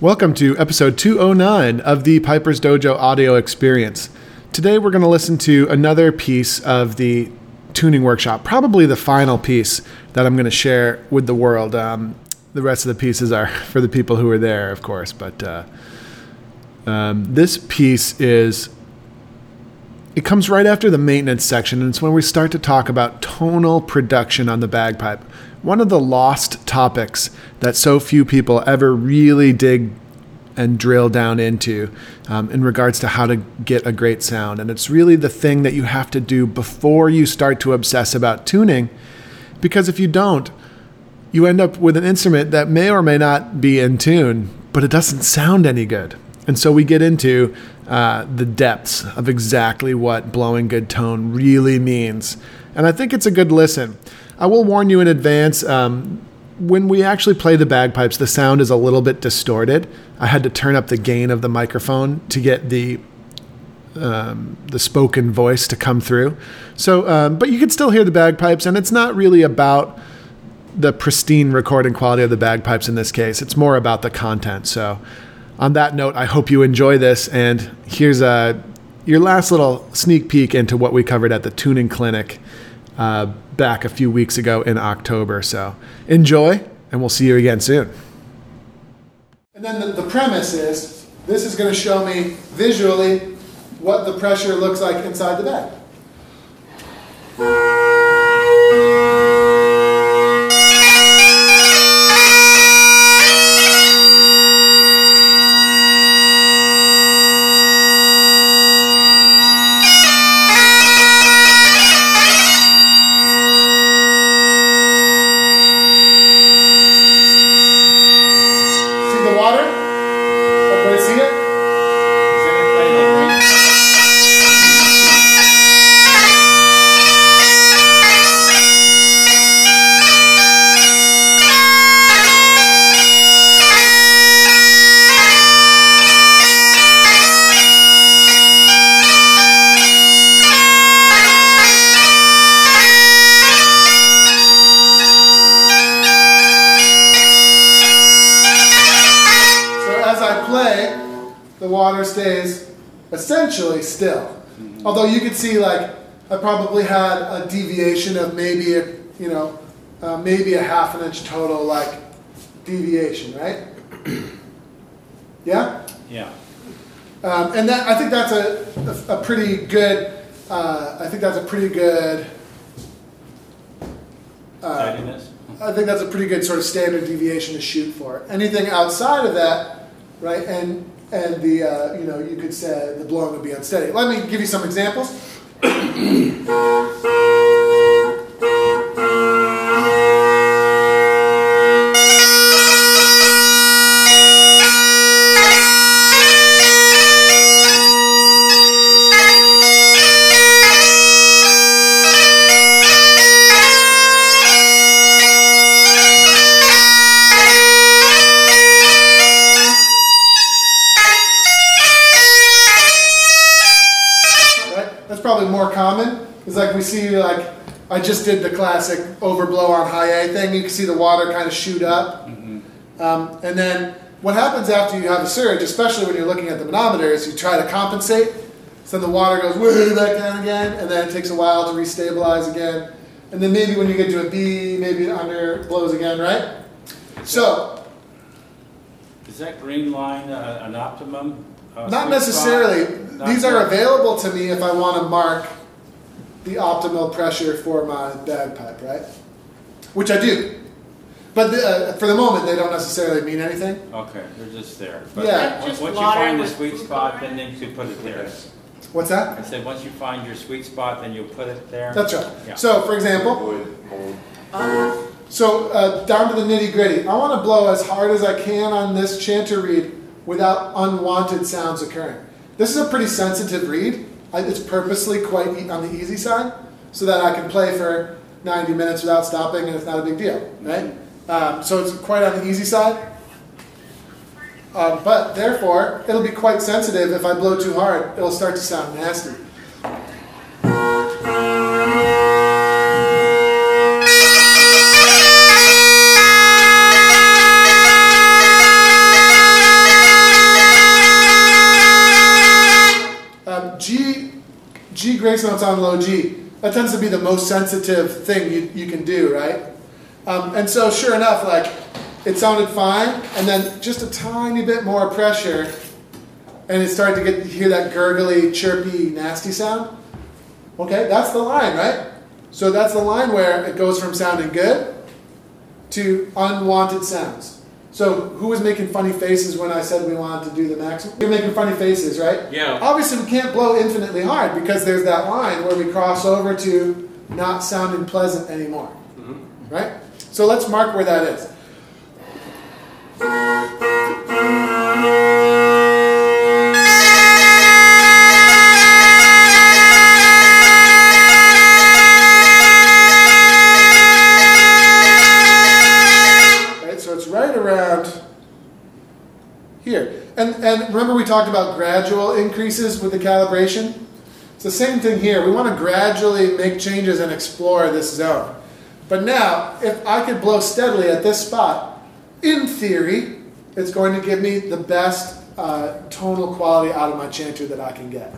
Welcome to episode 209 of the Piper's Dojo audio experience. Today we're going to listen to another piece of the tuning workshop, probably the final piece that I'm going to share with the world. Um, the rest of the pieces are for the people who are there, of course, but uh, um, this piece is. It comes right after the maintenance section, and it's when we start to talk about tonal production on the bagpipe one of the lost topics that so few people ever really dig and drill down into um, in regards to how to get a great sound. And it's really the thing that you have to do before you start to obsess about tuning, because if you don't, you end up with an instrument that may or may not be in tune, but it doesn't sound any good. And so we get into uh, the depths of exactly what blowing good tone really means. And I think it's a good listen. I will warn you in advance. Um, when we actually play the bagpipes, the sound is a little bit distorted. I had to turn up the gain of the microphone to get the um, the spoken voice to come through. So, um, but you can still hear the bagpipes, and it's not really about the pristine recording quality of the bagpipes in this case. It's more about the content. So, on that note, I hope you enjoy this. And here's a your last little sneak peek into what we covered at the tuning clinic uh, back a few weeks ago in October. So enjoy, and we'll see you again soon. And then the, the premise is this is going to show me visually what the pressure looks like inside the bag. Still. Although you could see, like, I probably had a deviation of maybe, a, you know, uh, maybe a half an inch total, like, deviation, right? yeah? Yeah. Um, and that, I think that's a, a, a pretty good, uh, I think that's a pretty good, uh, I think that's a pretty good sort of standard deviation to shoot for. Anything outside of that, right, and and the uh, you know you could say the blowing would be unsteady. Let me give you some examples. we see like I just did the classic overblow on high A thing. You can see the water kind of shoot up, um, and then what happens after you have a surge, especially when you're looking at the manometer, is you try to compensate. So the water goes way back down again, and then it takes a while to restabilize again, and then maybe when you get to a B, maybe it under blows again, right? So Is that green line uh, an optimum? uh, Not necessarily. Not These are available to me if I want to mark the optimal pressure for my bagpipe, right? Which I do. But the, uh, for the moment, they don't necessarily mean anything. Okay, they're just there. But Yeah. once- Just Once you find the sweet spot, coloring? then you can put it there. What's that? I said, once you find your sweet spot, then you'll put it there. That's right. Yeah. So, for example, so uh, down to the nitty gritty. I want to blow as hard as I can on this chanter reed without unwanted sounds occurring. This is a pretty sensitive reed. I, it's purposely quite e- on the easy side so that I can play for 90 minutes without stopping and it's not a big deal, right? Um, so it's quite on the easy side. Um, but therefore, it'll be quite sensitive. If I blow too hard, it'll start to sound nasty. Grace notes on low G. That tends to be the most sensitive thing you, you can do, right? Um, and so, sure enough, like it sounded fine, and then just a tiny bit more pressure, and it started to get hear that gurgly, chirpy, nasty sound. Okay, that's the line, right? So that's the line where it goes from sounding good to unwanted sounds. So who was making funny faces when I said we wanted to do the maximum? You're making funny faces, right? Yeah. Obviously, we can't blow infinitely hard because there's that line where we cross over to not sounding pleasant anymore, mm-hmm. right? So let's mark where that is. Here. And, and remember we talked about gradual increases with the calibration? It's the same thing here. We want to gradually make changes and explore this zone. But now, if I could blow steadily at this spot, in theory, it's going to give me the best uh, tonal quality out of my chanter that I can get.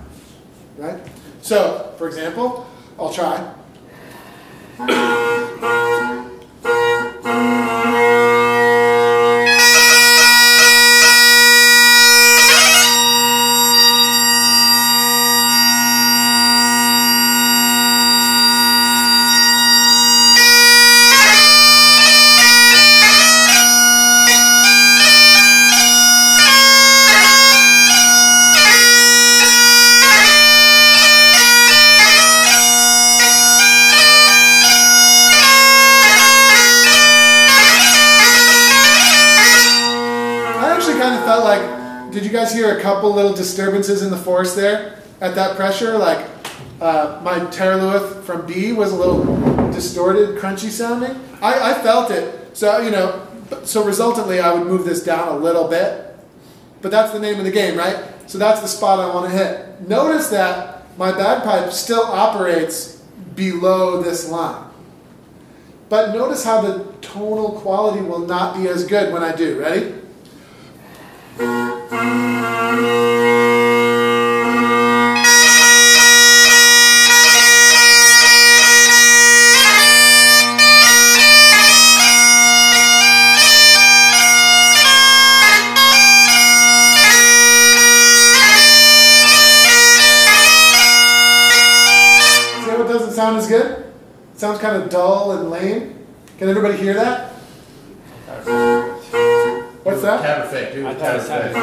Right? So, for example, I'll try. Couple little disturbances in the force there at that pressure? Like uh, my taorluath from B was a little distorted, crunchy sounding. I, I felt it. So, you know, so resultantly I would move this down a little bit. But that's the name of the game, right? So that's the spot I want to hit. Notice that my bagpipe still operates below this line. But notice how the tonal quality will not be as good when I do. Ready? Sound as good? Sounds kind of dull and lame. Can everybody hear that? What's that? Tab effect, dude. I Tab it effect.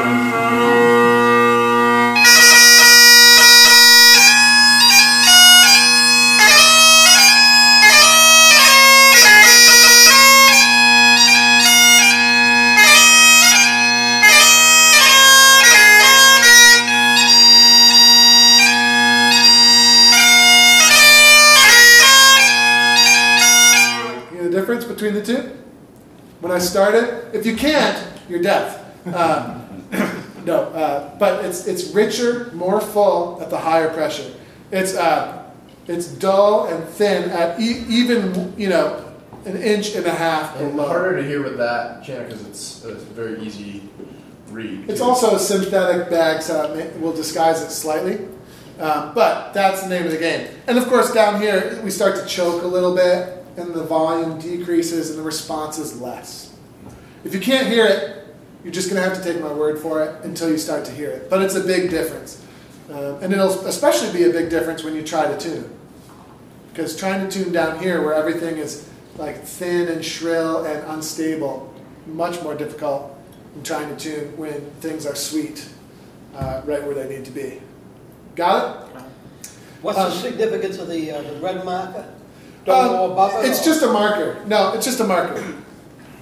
You know the difference between the two? When I started, if you can't, you're deaf. Uh, no, uh, but it's it's richer, more full at the higher pressure. It's uh, it's dull and thin at e- even you know an inch and a half And below. harder to hear with that chanter because it's a very easy reed. It's also a synthetic bag, so it will disguise it slightly. Um, but that's the name of the game. And of course, down here, we start to choke a little bit, and the volume decreases, and the response is less. If you can't hear it, you're just going to have to take my word for it until you start to hear it. But it's a big difference. Um, and it'll especially be a big difference when you try to tune. Because trying to tune down here, where everything is like thin and shrill and unstable, much more difficult than trying to tune when things are sweet, uh, right where they need to be. Got it? What's Um, the significance of the, uh, the red marker? Don't Um, go above it? It's or- just a marker. No, it's just a marker.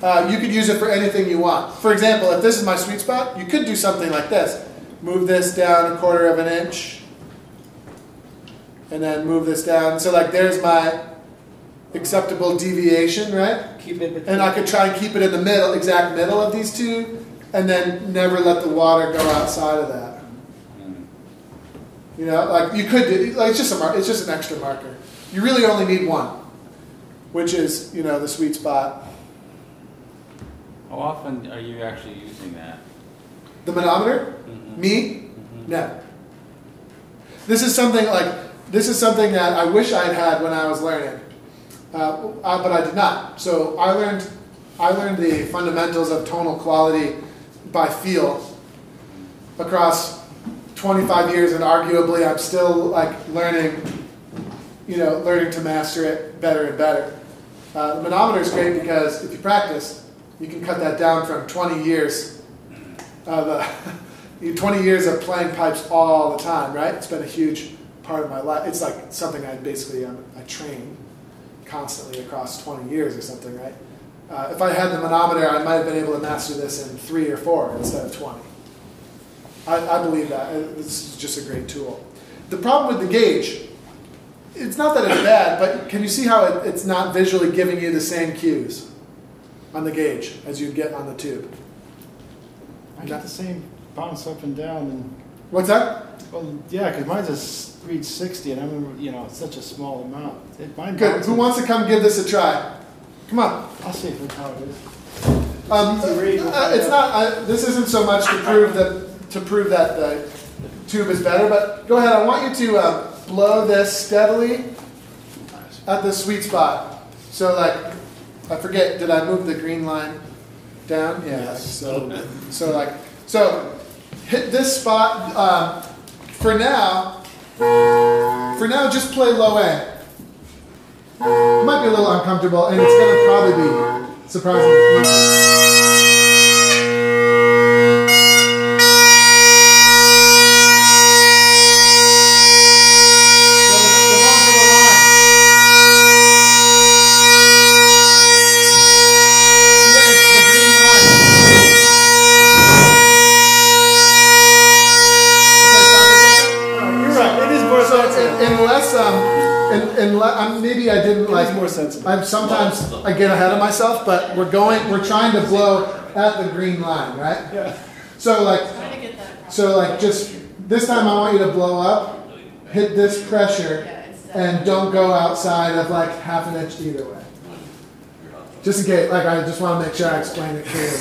Uh, you could use it for anything you want. For example, if this is my sweet spot, you could do something like this. Move this down a quarter of an inch, and then move this down. So like there's my acceptable deviation, right? Keep it between. And I could try and keep it in the middle, exact middle of these two, and then never let the water go outside of that. You know, like you could do, like it's just a mar- it's just an extra marker. You really only need one, which is you know the sweet spot. How often are you actually using that? The manometer, Mhm. me, no. This is something like this is something that I wish I had had when I was learning, uh, uh, but I did not. So I learned, I learned the fundamentals of tonal quality by feel across 25 years, and arguably I'm still like learning, you know, learning to master it better and better. Uh, the manometer is great because if you practice, you can cut that down from 20 years of uh, 20 years of playing pipes all the time, right? It's been a huge part of my life. It's like something I basically um, I train constantly across 20 years or something, right? Uh, if I had the manometer, I might have been able to master this in three or four instead of 20. I, I believe that. Uh, This is just a great tool. The problem with the gauge, it's not that it's bad, but can you see how it, it's not visually giving you the same cues on the gauge as you'd get on the tube? I got the same bounce up and down and, What's that? well, yeah, because mine's just reads 60 and I'm, you know, it's such a small amount. It, mine Good. Who wants to come give this a try? Come on. I'll see if it's how it is. Um, read, we'll uh, it's not. Uh, this isn't so much to prove that to prove that the tube is better, but go ahead. I want you to uh, blow this steadily at the sweet spot. So, like, I forget. Did I move the green line down? Yeah. Yes. so, so like, so hit this spot. Um, for now, for now, just play low end. It might be a little uncomfortable, and it's going to probably be surprisingly I'm sometimes I get ahead of myself, but we're going, we're trying to blow at the green line, right? Yeah. So like, Try to get that. so like just this time I want you to blow up, hit this pressure, and don't go outside of like half an inch either way. Just in case, like I just want to make sure I explain it clearly.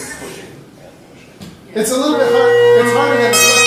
It's a little bit hard. It's harder than it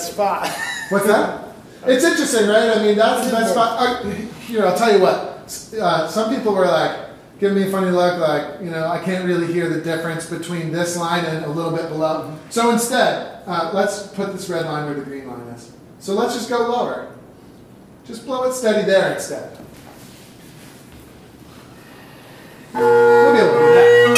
that spot. What's that? It's interesting, right? I mean, that's the best spot. Uh, here, I'll tell you what. Uh, some people were like, giving me a funny look, like, you know, I can't really hear the difference between this line and a little bit below. So instead, uh, let's put this red line where the green line is. So let's just go lower. Just blow it steady there instead. Maybe a little bit.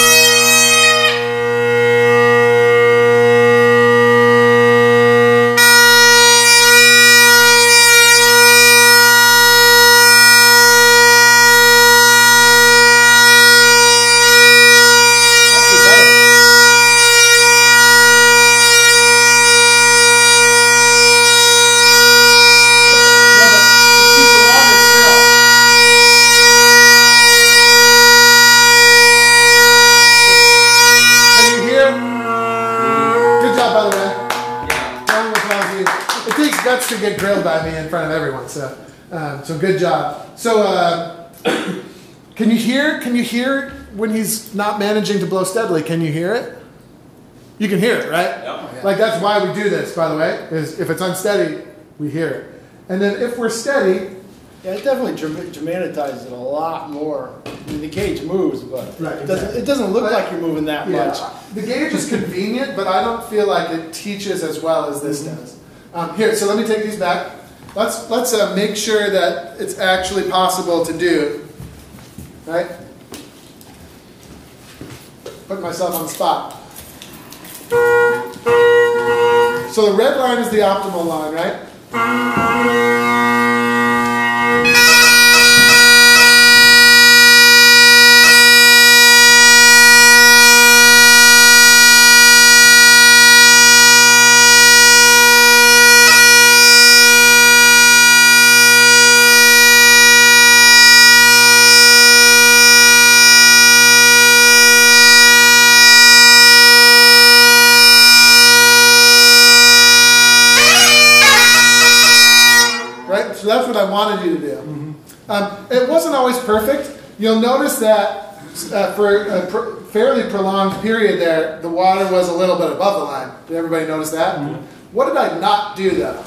To get grilled by me in front of everyone, so um, so good job. So uh, can you hear? Can you hear when he's not managing to blow steadily? Can you hear it? You can hear it, right? Yep. Like that's why we do this, by the way. Is if it's unsteady, we hear it, and then if we're steady, Yeah, it definitely dram- dramatizes it a lot more. I mean, the gauge moves, but Right, it, doesn't, exactly. it doesn't look But- like you're moving that much. The gauge is convenient, but I don't feel like it teaches as well as this does. Um, here, so let me take these back. Let's let's uh, make sure that it's actually possible to do. Right? Put myself on the spot. So the red line is the optimal line, right? I wanted you to do. Um, it wasn't always perfect. You'll notice that uh, for a pr- fairly prolonged period there, the water was a little bit above the line. Did everybody notice that? What did I not do though?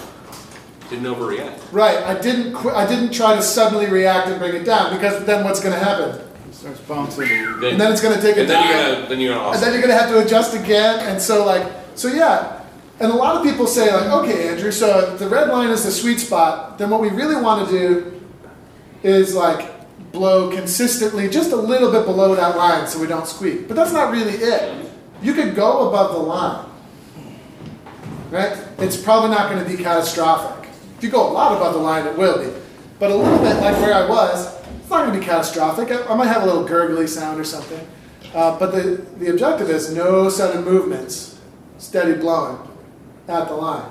Didn't overreact. Right, I didn't. Qu- I didn't try to suddenly react and bring it down because then what's going to happen? It starts bouncing. And then it's going to take a and then time. you're gonna then you're gonna and then you're gonna have to adjust again. And so like, so yeah. And a lot of people say like, okay, Andrew, so the red line is the sweet spot, then what we really want to do is like blow consistently just a little bit below that line so we don't squeak. But that's not really it. You could go above the line. Right? It's probably not going to be catastrophic. If you go a lot above the line, it will be. But a little bit like where I was, it's not going to be catastrophic. I, I might have a little gurgly sound or something. Uh, but the, the objective is no sudden movements, steady blowing at the line.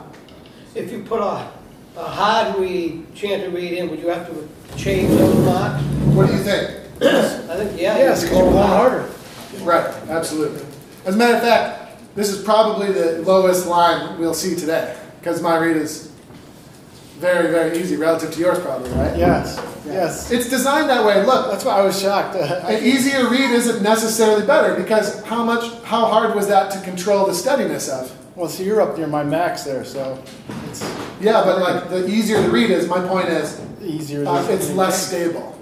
If you put a, a hard reed, chanter reed in, would you have to change those marks? What do you think? Yes. I think, yeah. Yes, you because you're go blowing harder. Right, absolutely. As a matter of fact, this is probably the lowest line we'll see today because my reed is very, very easy relative to yours, probably, right? Yes, yes. It's designed that way. Look, That's why I was shocked. an easier reed isn't necessarily better because how much, how hard was that to control the steadiness of? Well, see, you're up near my max there, so it's Yeah, but like the easier to read is, my point is, easier. uh, it's less stable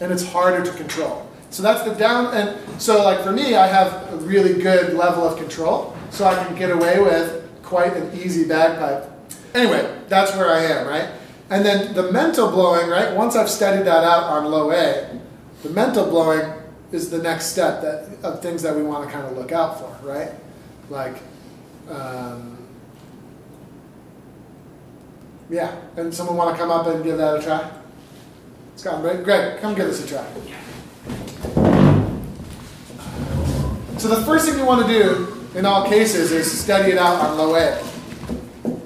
and it's harder to control. So that's the down, and so like for me, I have a really good level of control, so I can get away with quite an easy bagpipe. Anyway, that's where I am, right? And then the mental blowing, right? Once I've studied that out on low A, the mental blowing is the next step that of things that we want to kind of look out for, right? Like, um, yeah. And someone want to come up and give that a try? Scott, Greg, Greg, come give this a try. So the first thing you want to do in all cases is study it out on low A.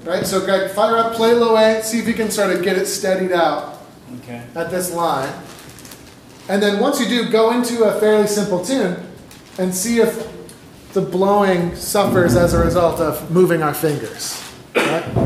Right? So Greg, fire up, play low A, see if you can sort of get it steadied out Okay. at this line. And then once you do, go into a fairly simple tune and see if the blowing suffers as a result of moving our fingers. Right?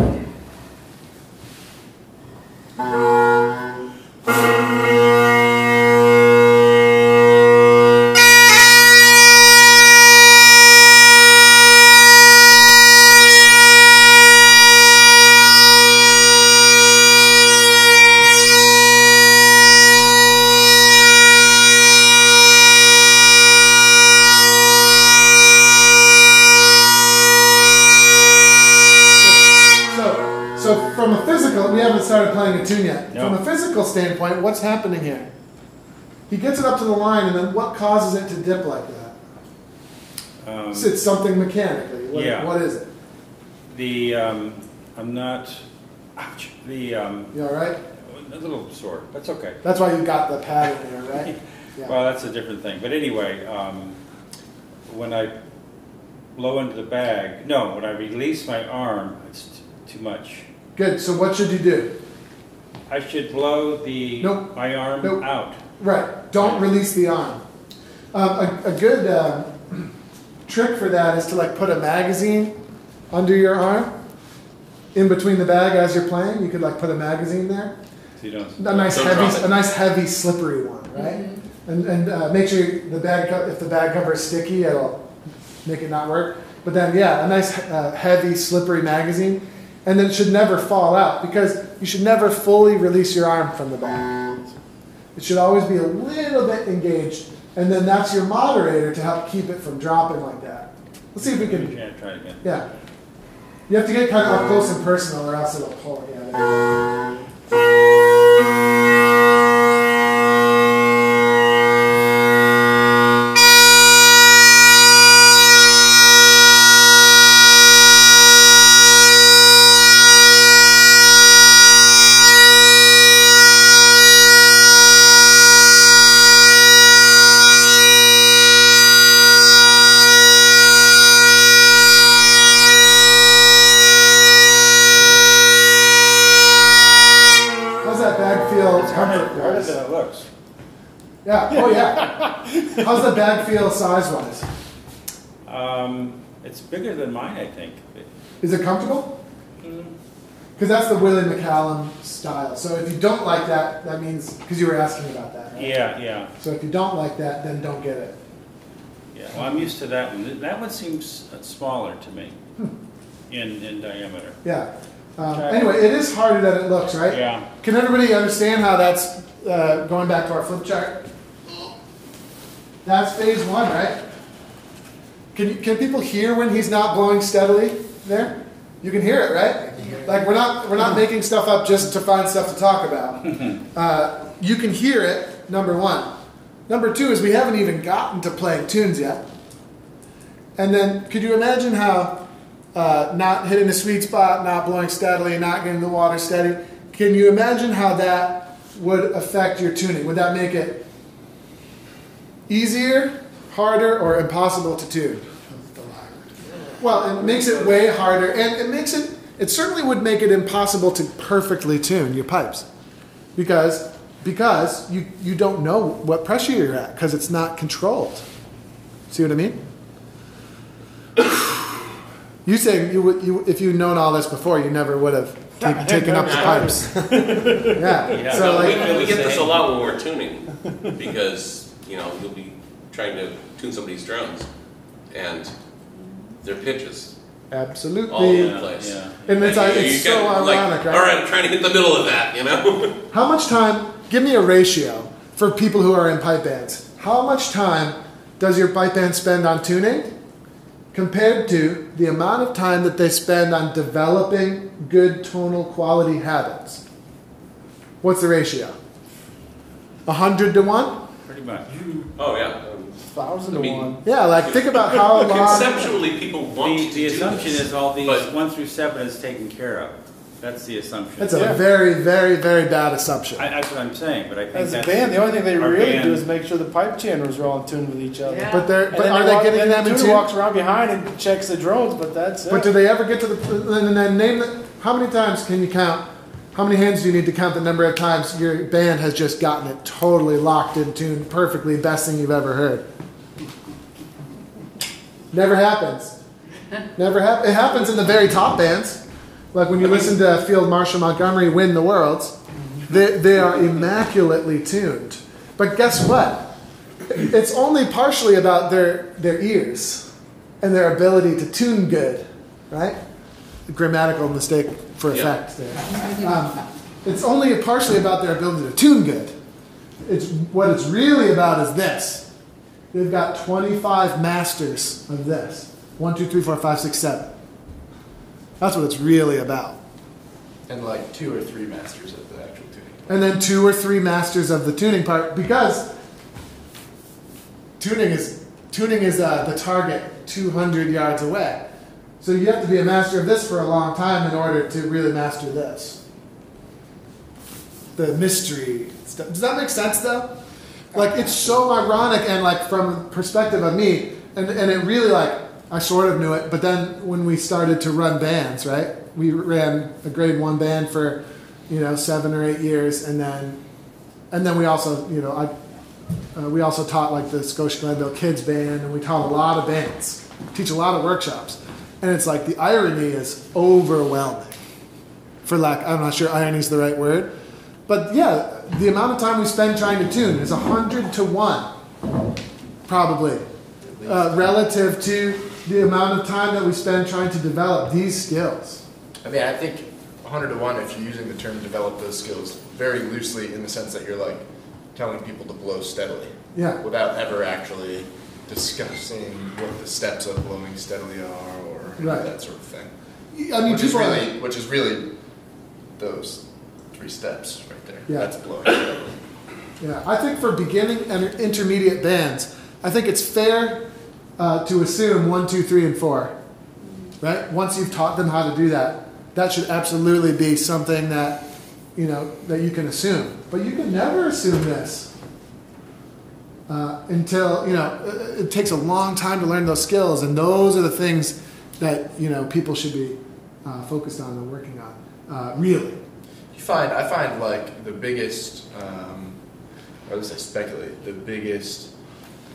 What's happening here? He gets it up to the line, and then what causes it to dip like that? Um, So it's something mechanically. What, Yeah. what is it? The, um, I'm not, ouch, the, um, You all right? a little sore, that's okay. That's why you got the pad in there, right? Yeah. Well, that's a different thing, but anyway, um, when I blow into the bag, no, when I release my arm, it's t- too much. Good. So what should you do? I should blow the, Nope. my arm Nope. out. Right. Don't release the arm. Um, a, a good uh, trick for that is to like put a magazine under your arm, in between the bag as you're playing. You could like put a magazine there. So you don't, A nice Don't drop heavy, it. a nice heavy slippery one, right? And and uh, make sure the bag co- if the bag cover is sticky, it'll make it not work. But then yeah, a nice uh, heavy slippery magazine, and then it should never fall out because you should never fully release your arm from the bag. It should always be a little bit engaged, and then that's your moderator to help keep it from dropping like that. Let's see if we can. yeah, try again. Yeah. You have to get kind of up close and personal, or else it'll pull. Yeah. there Feel size wise? Um, it's bigger than mine, I think. Is it comfortable? Mm, Because that's the Willie McCallum style. So if you don't like that, that means because you were asking about that. Right? Yeah, yeah, So if you don't like that, then don't get it. yeah. Well, I'm used to that one. That one seems uh, smaller to me in, in diameter. Yeah. Um, anyway, it is harder than it looks, right? Yeah. Can everybody understand how that's uh, going back to our flip chart? That's phase one, right? Can, can people hear when he's not blowing steadily there? You can hear it, right? Like we're not we're not making stuff up just to find stuff to talk about. Uh, you can hear it. Number one. Number two is we haven't even gotten to playing tunes yet. And then, could you imagine how uh, not hitting the sweet spot, not blowing steadily, not getting the water steady? Can you imagine how that would affect your tuning? Would that make it easier, harder, or impossible to tune? Well, it makes it way harder, and it makes it. It certainly would make it impossible to perfectly tune your pipes, because because you you don't know what pressure you're at because it's not controlled. See what I mean? You saying you would you if you'd known all this before, you never would have taken, taken up the pipes. yeah. Yeah. So No, like, we, we get this a lot when we're tuning, because, you know, you'll be trying to tune somebody's drums, and their pitches Absolutely. all over absolutely. the place. yeah. And it's, you- it's you so get, like, ironic, right? All right, I'm trying to hit the middle of that, you know? How much time? Give me a ratio for people who are in pipe bands. How much time does your pipe band spend on tuning compared to the amount of time that they spend on developing good tonal quality habits? What's the ratio? A hundred to one? Pretty much. oh, yeah. Thousand I to mean, one. Yeah, like think about how long. Conceptually, people want The, to the do assumption this, is all these, but- one through seven is taken care of. That's the assumption. That's a Yeah. very, very, very bad assumption. I, that's what I'm saying, but I think As a that's. band, the only thing they our really band- do is make sure the pipe chanters are all in tune with each other. Yeah. But they're, And but then are they walk- getting then them the in tuner tune? walks around behind and checks the drones, but that's it. But do they ever get to the and then name the, how many times can you count? How many hands do you need to count the number of times your band has just gotten it totally locked in tune, perfectly, best thing you've ever heard? Never happens. Never happens. It happens in the very top bands, like when you listen to Field Marshal Montgomery win the worlds. They, they are immaculately tuned. But guess what? It's only partially about their their ears and their ability to tune good, right? Grammatical mistake for effect there. Um, it's only partially about their ability to tune good. It's what it's really about is this. They've got 25 masters of this. One, two, three, four, five, six, seven. That's what it's really about. And like two or three masters of the actual tuning. and then two or three masters of the tuning part because tuning is tuning is uh, the target 200 yards away so you have to be a master of this for a long time in order to really master this. The mystery stuff. Does that make sense though? Like it's so ironic and like from the perspective of me and, and it really like i sort of knew it but then when we started to run bands right? We ran a grade one band for you know seven or eight years and then and then we also you know i uh, we also taught like the Scotia Glenville kids band and we taught a lot of bands teach a lot of workshops and it's like the irony is overwhelming. For lack i'm not sure irony is the right word. But yeah the amount of time we spend trying to tune is 100 to 1 probably uh, relative to the amount of time that we spend trying to develop these skills. I mean, I think 100 to 1, if you're using the term develop those skills very loosely in the sense that you're like telling people to blow steadily yeah. without ever actually discussing what the steps of blowing steadily are or Right. that sort of thing. i mean which is people are- really, which is really those three steps right there. Yeah. That's blowing. Yeah, I think for beginning and intermediate bands, I think it's fair uh, to assume one, two, three, and four. Right? Once you've taught them how to do that, that should absolutely be something that you know that you can assume. But you can never assume this uh, until you know it, it takes a long time to learn those skills, and those are the things that you know people should be uh, focused on and working on. Uh, really, You find, I find like the biggest, um, or at least I speculate, the biggest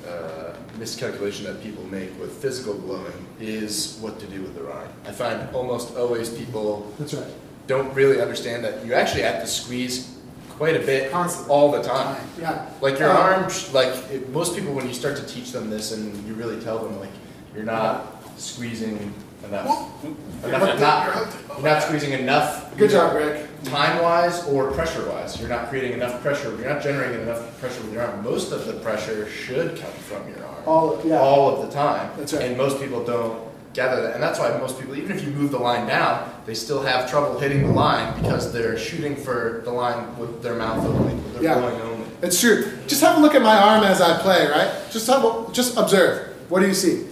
uh, miscalculation that people make with physical blowing is what to do with their arm. I find almost always people that's right. don't really understand that you actually have to squeeze quite a bit Constantly. all the time. Yeah. Like your Um, arm, like it, most people, when you start to teach them this, and you really tell them like you're not squeezing enough, enough not, you're not squeezing enough. Good job, Rick. Time wise or pressure wise, you're not creating enough pressure. You're not generating enough pressure with your arm. Most of the pressure should come from your arm All yeah. all of the time. That's right. And most people don't gather that. And that's why most people, even if you move the line down, they still have trouble hitting the line because they're shooting for the line with their mouth only, their Yeah. blowing only. It's true. Just have a look at my arm as I play, right? Just have a, just observe. What do you see?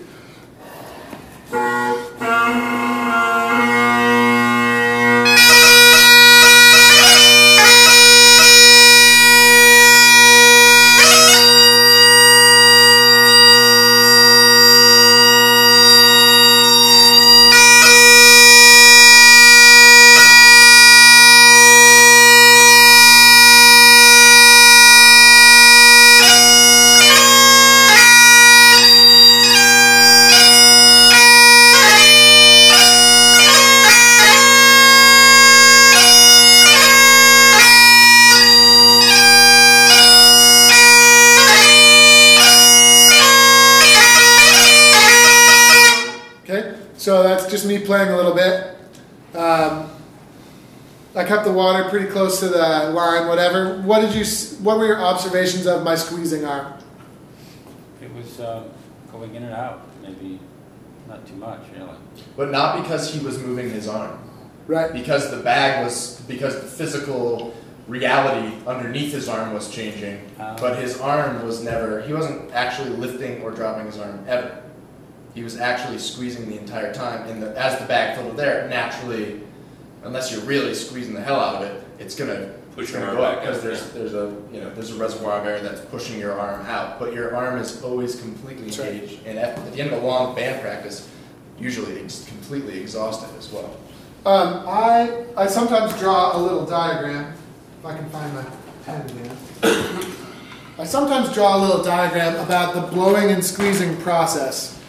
Okay, close to the line, whatever. What did you? What were your observations of my squeezing arm? It was um, going in and out, maybe not too much, really. But not because he was moving his arm. Right. Because the bag was, because the physical reality underneath his arm was changing. Ah. But his arm was never, he wasn't actually lifting or dropping his arm ever. He was actually squeezing the entire time. And the, as the bag filled with air, naturally, unless you're really squeezing the hell out of it, it's gonna Push your gonna arm go up back because out, there's yeah. there's a you know there's a reservoir of air that's pushing your arm out. But your arm is always completely That's right. engaged, and at, at the end of a long band practice, usually it's completely exhausted as well. Um, I I sometimes draw a little diagram. If I can find my pen again. I sometimes draw a little diagram about the blowing and squeezing process,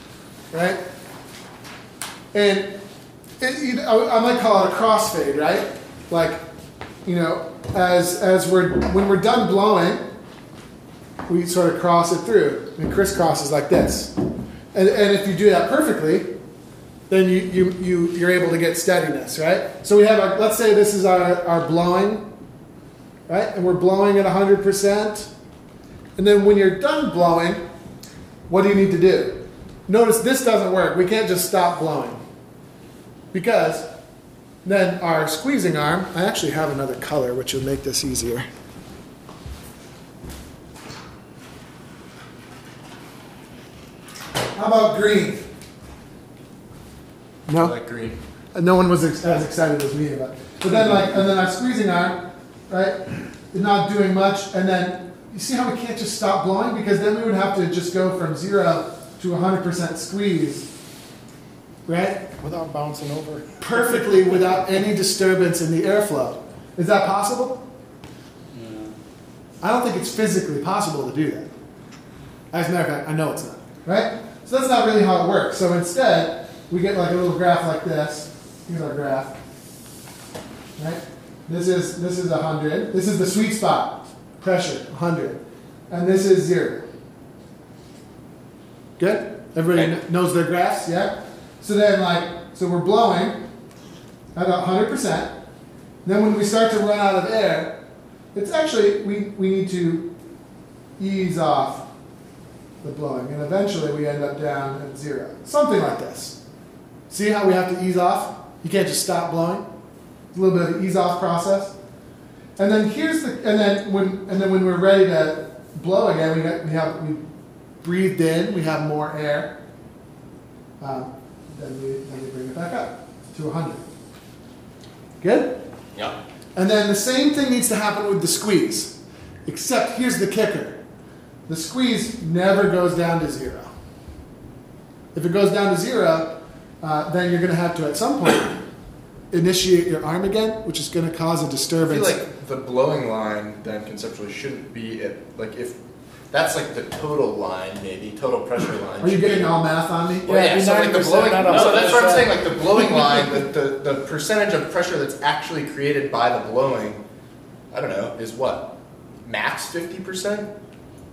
right? And it, you know, I might call it a crossfade, right? Like, you know, as as we're when we're done blowing, we sort of cross it through and crisscrosses like this. And, and if you do that perfectly, then you, you, you, you're able to get steadiness, right? So we have our, let's say this is our, our blowing, right? And we're blowing at 100%. And then when you're done blowing, what do you need to do? Notice this doesn't work. We can't just stop blowing. Because then our squeezing arm, I actually have another color which will make this easier. How about green? No? I like green. Uh, no one was ex- as excited as me about it. But then, like, and then our squeezing arm, right, is not doing much. And then you see how we can't just stop blowing because then we would have to just go from zero to 100% squeeze, right? Without bouncing over. Perfectly without any disturbance in the airflow. Is that possible? I don't think it's physically possible to do that. As a matter of fact, I know it's not, right? So that's not really how it works. So instead, we get like a little graph like this. Here's our graph. Right? This is this is 100. This is the sweet spot. Pressure, 100. And this is 0. Good? Everybody knows their graphs, yeah? So then like so we're blowing at 100%. Then when we start to run out of air, it's actually, we, we need to ease off the blowing, and eventually we end up down at zero. Something like this. See how we have to ease off? You can't just stop blowing. It's a little bit of an ease off process. And then here's the, and then when, and then when we're ready to blow again, we, got, we have, we breathed in, we have more air. Um, then we, then we bring it back up to 100. Good? Yeah. And then the same thing needs to happen with the squeeze. Except here's the kicker the squeeze never goes down to zero. If it goes down to zero, uh, then you're going to have to at some point initiate your arm again, which is going to cause a I feel disturbance. like the blowing line then conceptually shouldn't be at like if That's like the total line, maybe total pressure line. Are you getting be- all math on me? Well, yeah, it'd so like the blowing, not no, that's what I'm saying, like the blowing line, the, the, the percentage of pressure that's actually created by the blowing, I don't know, is what? Max fifty percent?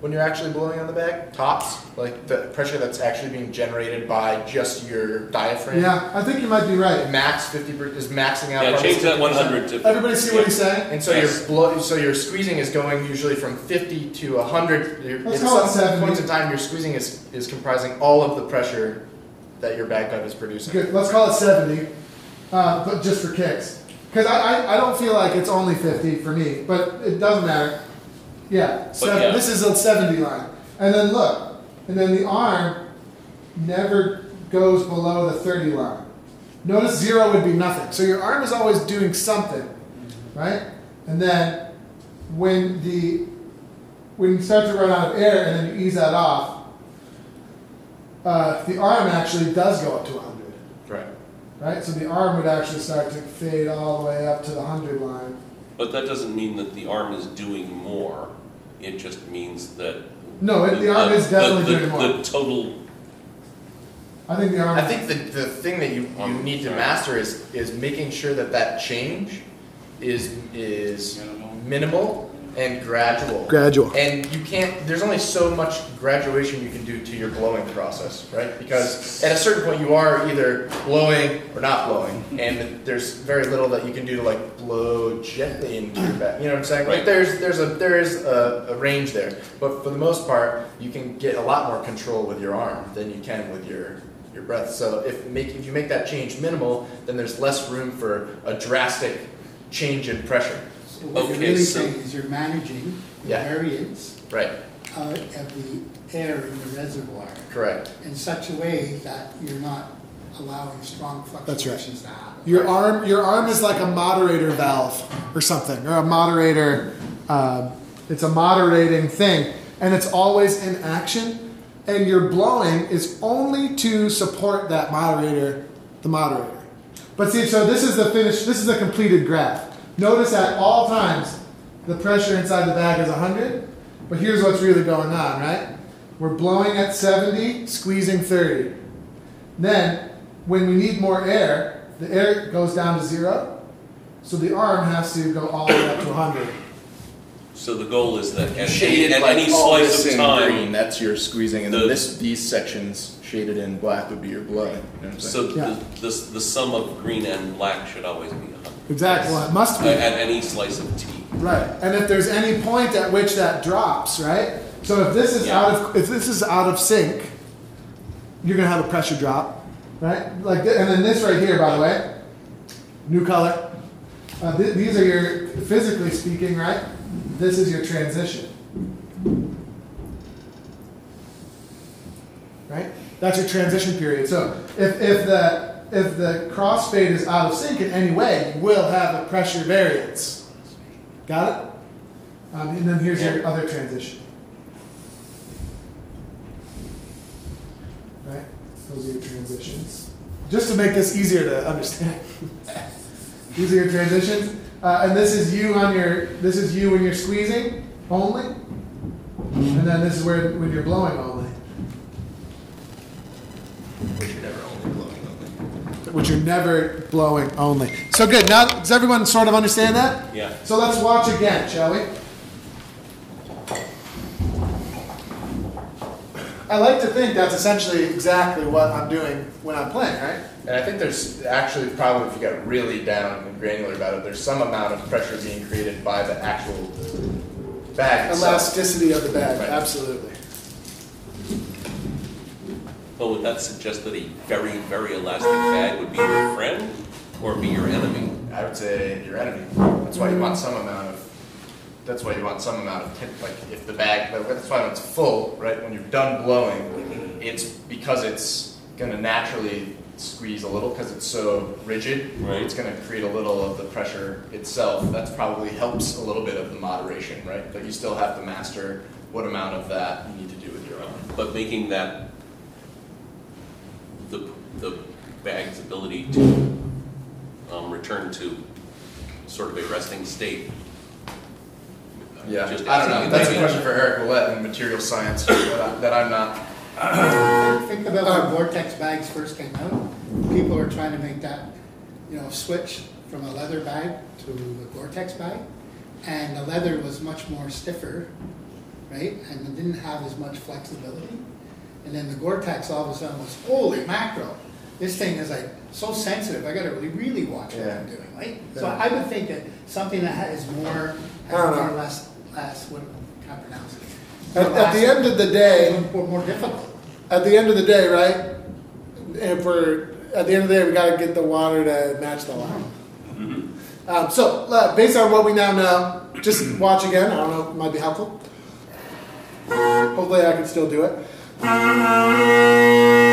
When you're actually blowing on the bag, tops, like the pressure that's actually being generated by just your diaphragm. Yeah, I think you might be right. Max fifty is maxing out. Yeah, change that one hundred to. Everybody see what he's saying? And so Yes. your blow, so your squeezing is going usually from 50 to 100. Let's at call it 70. points in time, your squeezing is, is comprising all of the pressure that your bagpipe is producing. Good. Let's call it 70, uh, but just for kicks. Because I, I, I don't feel like it's only 50 for me, but it doesn't matter. Yeah, seven, yeah. this is a 70 line. And then look, and then the arm never goes below the 30 line. Notice zero would be nothing. So your arm is always doing something, right? And then when the when you start to run out of air and then you ease that off, uh, the arm actually does go up to 100 Right. right? So the arm would actually start to fade all the way up to the hundred line. But that doesn't mean that the arm is doing more. It just means that. No, it, the arm is definitely the- doing more. The total, I think the arm. I think the, the thing that you, you Um, need to sorry. master is, is making sure that that change is, is minimal and gradual. gradual. And you can't, there's only so much graduation you can do to your blowing process, right? Because at a certain point, you are either blowing or not blowing. And there's very little that you can do to like blow gently into your back. You know what I'm saying? Like there's, there's a, there is a, a range there. But for the most part, you can get a lot more control with your arm than you can with your, your breath. So if make, if you make that change minimal, then there's less room for a drastic change in pressure. So what you're Okay, really so- saying is you're managing the Yeah. variance Right, uh, of the air in the reservoir correct. in such a way that you're not allowing strong right. fluctuations to happen. Your arm, your arm is like a moderator valve or something, or a moderator. Um, it's a moderating thing, and it's always in action. And your blowing is only to support that moderator, the moderator. But see, so this is the finished. This is the completed graph. Notice at all times, the pressure inside the bag is 100. But here's what's really going on, right? We're blowing at 70, squeezing 30. Then, when we need more air, the air goes down to zero. So the arm has to go all the way up to 100. so the goal is that at, shaded at like any slice of time. green, that's your squeezing, and the- then this these sections shaded in black would be your blood. You know what I'm saying? So Yeah. the, the, the sum of green and black should always be 100. Exactly. Well, it must Uh, be. At any slice of tea. Right. And if there's any point at which that drops, right? So if this is Yeah. out of if this is out of sync, you're gonna have a pressure drop, right? Like, th- and then this right here, by the way, new color. Uh, th- these are your physically speaking, right? This is your transition, right? That's your transition period. So if if the if the crossfade is out of sync in any way, you will have a pressure variance. Got it? Um, and then here's your other transition. Right? Those are your transitions. Just to make this easier to understand. These are your transitions. Uh, and this is you on your, this is you when you're squeezing only. And then this is where when you're blowing only. Which you're never blowing only. So good. Now, does everyone sort of understand that? Yeah. So let's watch again, shall we? I like to think that's essentially exactly what I'm doing when I'm playing, right? And I think there's actually probably, if you get really down and granular about it, there's some amount of pressure being created by the actual bag itself. Elasticity of the bag, Right. absolutely. But would that suggest that a very, very elastic bag would be your friend or be your enemy? I would say your enemy. That's why you want some amount of. That's why you want some amount of tip, like if the bag. That's why when it's full, right? When you're done blowing, it's because it's gonna naturally squeeze a little because it's so rigid. Right. It's gonna create a little of the pressure itself. That's probably helps a little bit of the moderation, right? But you still have to master what amount of that you need to do with your own. But making that the, the bag's ability to um, return to sort of a resting state. Yeah, Just I don't know. asking. That's a question for Eric Willett in material science that, I, that I'm not. Think about when Gore-Tex bags first came out, people were trying to make that, you know, switch from a leather bag to a Gore-Tex bag. And the leather was much more stiffer, right, and it didn't have as much flexibility. And then the Gore-Tex all of a sudden was, holy mackerel, this thing is like so sensitive, I gotta really, really watch what I'm doing, right? So I would think that something that ha- is more, I has don't more know. or less, less, what, can't pronounce it. At, at the end of the day, More, more difficult. at the end of the day, right? If we're at the end of the day, we got to get the water to match the line. Um, so, uh, based on what we now know, just watch again. I don't know, it might be helpful. Hopefully, I can still do it. Good.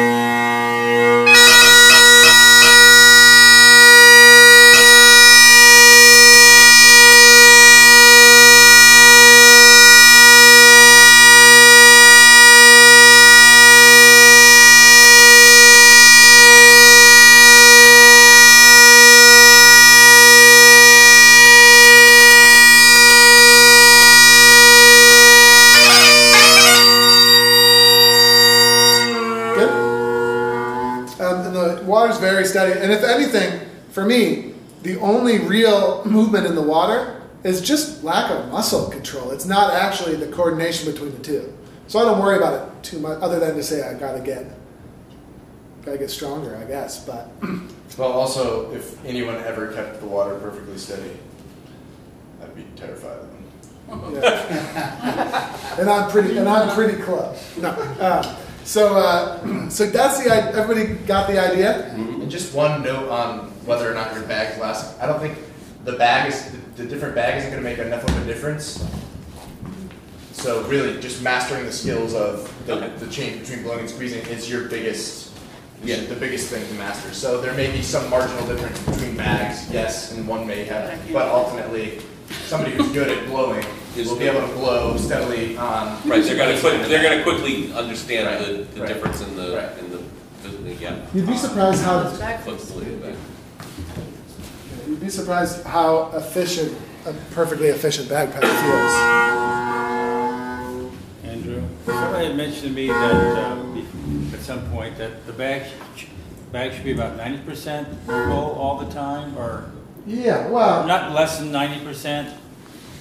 And if anything, for me, the only real movement in the water is just lack of muscle control. It's not actually the coordination between the two. So I don't worry about it too much, other than to say I gotta get, gotta get stronger, I guess. But Well, also, if anyone ever kept the water perfectly steady, I'd be terrified of them. Yeah. and I'm pretty, and I'm pretty close. No. Uh, so, uh, so that's the. i- Everybody got the idea. And just one note on whether or not your bag is elastic. I don't think the bag is the, the different bag isn't going to make enough of a difference. So really, just mastering the skills of the, Okay. the change between blowing and squeezing is your biggest, Yeah. the biggest thing to master. So there may be some marginal difference between bags, yes, and one may have, but ultimately, somebody who's good at blowing Is will be able to blow steadily on. Right, they're gonna quick, they're gonna quickly understand Right, the, the right, difference in the, right. in the, the, yeah. You'd be surprised how. Flexibility of that. You'd be surprised how efficient a perfectly efficient bagpipe feels. Andrew, somebody had mentioned to me that, um, at some point, that the bag, sh- bag should be about ninety percent full all the time, or. Yeah, well, not less than ninety percent?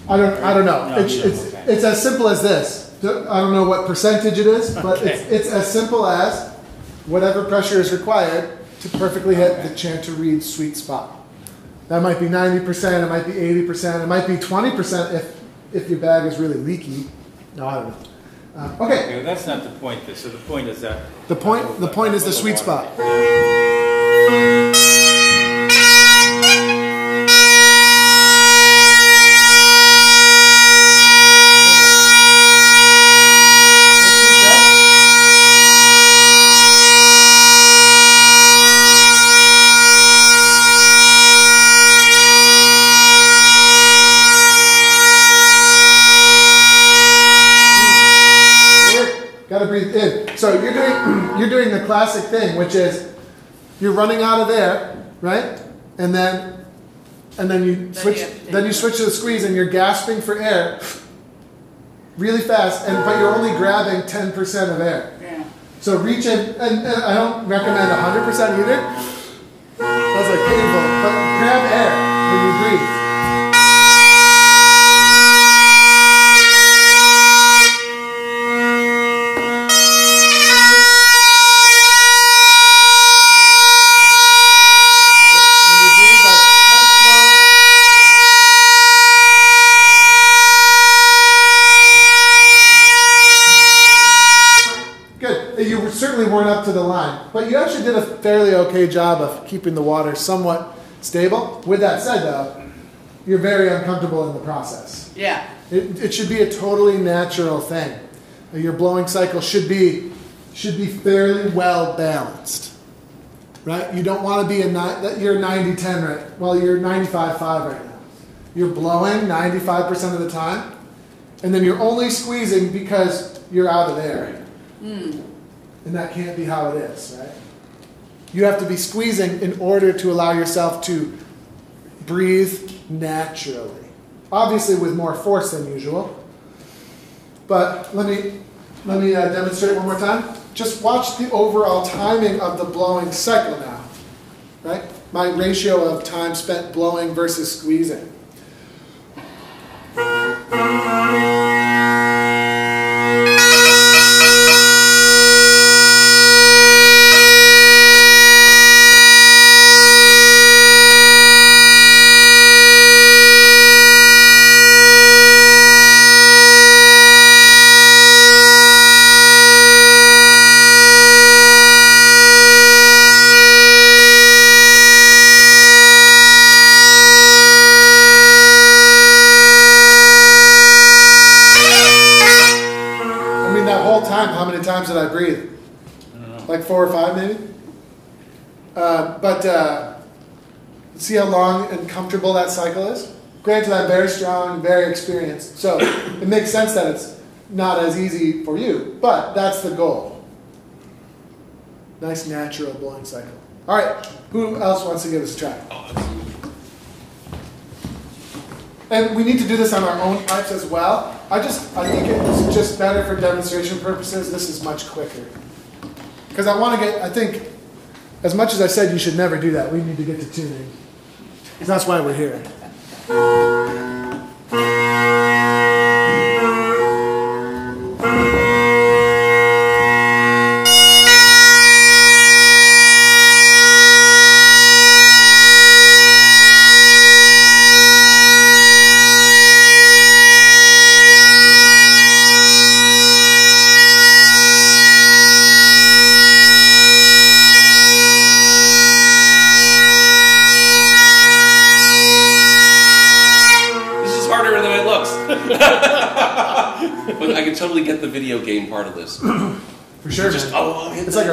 I don't, I don't know. No, It's, you don't, it's, okay. it's as simple as this. I don't know what percentage it is, but it's, it's as simple as whatever pressure is required to perfectly hit the Chanter-Reed sweet spot. That might be ninety percent, it might be eighty percent, it might be twenty percent if, if your bag is really leaky. No, I don't know. Uh, okay, Okay, that's not the point, so the point is that. the point, the point is the sweet spot. So you're doing you're doing the classic thing, which is you're running out of there, right? And then and then you switch you to then you switch to the squeeze and you're gasping for air really fast, and but you're only grabbing 10% of air. Yeah. So reach in, and, and I don't recommend 100% either. That's like painful, but grab air when you breathe. Up to the line, but you actually did a fairly okay job of keeping the water somewhat stable. With that said, though, you're very uncomfortable in the process. Yeah. It, it should be a totally natural thing. Your blowing cycle should be should be fairly well balanced, right? You don't want to be a that you're 90-10 right. Well, you're 95-5 right now. You're blowing 95% of the time, and then you're only squeezing because you're out of air. Hmm. And that can't be how it is, right? You have to be squeezing in order to allow yourself to breathe naturally. obviously with more force than usual. But let me let me uh, demonstrate one more time. Just watch the overall timing of the blowing cycle now, right? My ratio of time spent blowing versus squeezing. Uh, uh, see how long and comfortable that cycle is? Granted, I'm very strong, very experienced, so it makes sense that it's not as easy for you, but that's the goal. Nice natural blowing cycle. All right, who else wants to give us a try? And we need to do this on our own pipes as well. I just, I think it's just better for demonstration purposes. This is much quicker. Because I want to get, I think, as much as I said you should never do that, we need to get to tuning. That's why we're here.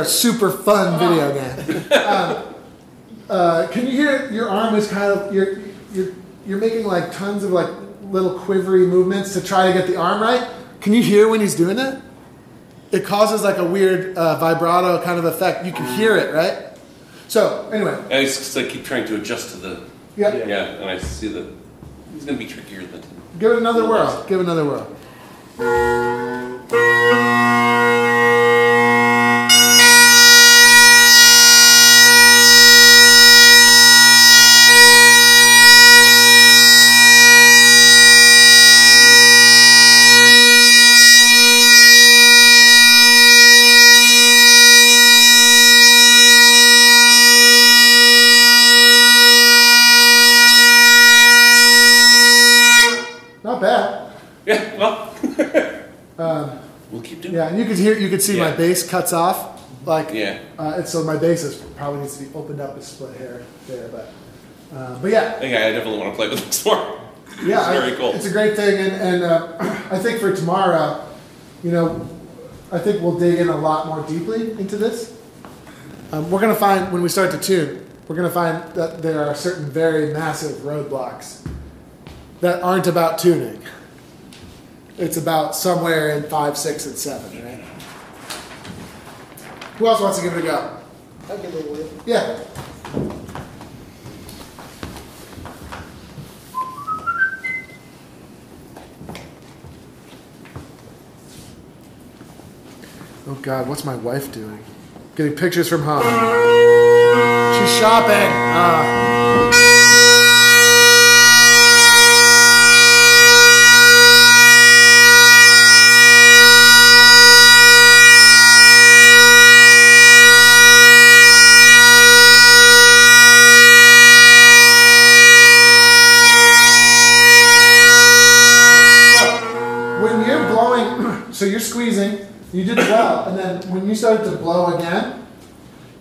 Super fun video game. Um, uh, can you hear your arm is kind of you're you're you're making like tons of like little quivery movements to try to get the arm right. Can you hear when he's doing that? It causes like a weird uh, vibrato kind of effect. You can hear it, right? So anyway, I just I keep trying to adjust to the yeah, yeah, and I see that it's gonna be trickier than. give it another whirl. Give it another whirl. We'll keep doing. yeah, and you could hear, you could see my bass cuts off. Like, Yeah. Uh, and so my bass is probably needs to be opened up a split hair there, but uh, but yeah, it. Yeah, I definitely want to play with this more. yeah, it's very I- cool. It's a great thing, and, and uh, I think for tomorrow, you know, I think we'll dig in a lot more deeply into this. Um, we're gonna find when we start to tune, we're gonna find that there are certain very massive roadblocks that aren't about tuning. It's about somewhere in five, six, and seven, right? Who else wants to give it a go? I'll give it a whirl. Yeah. Oh God, what's my wife doing? Getting pictures from home. She's shopping. Ah. So you're squeezing, you did well, and then when you started to blow again,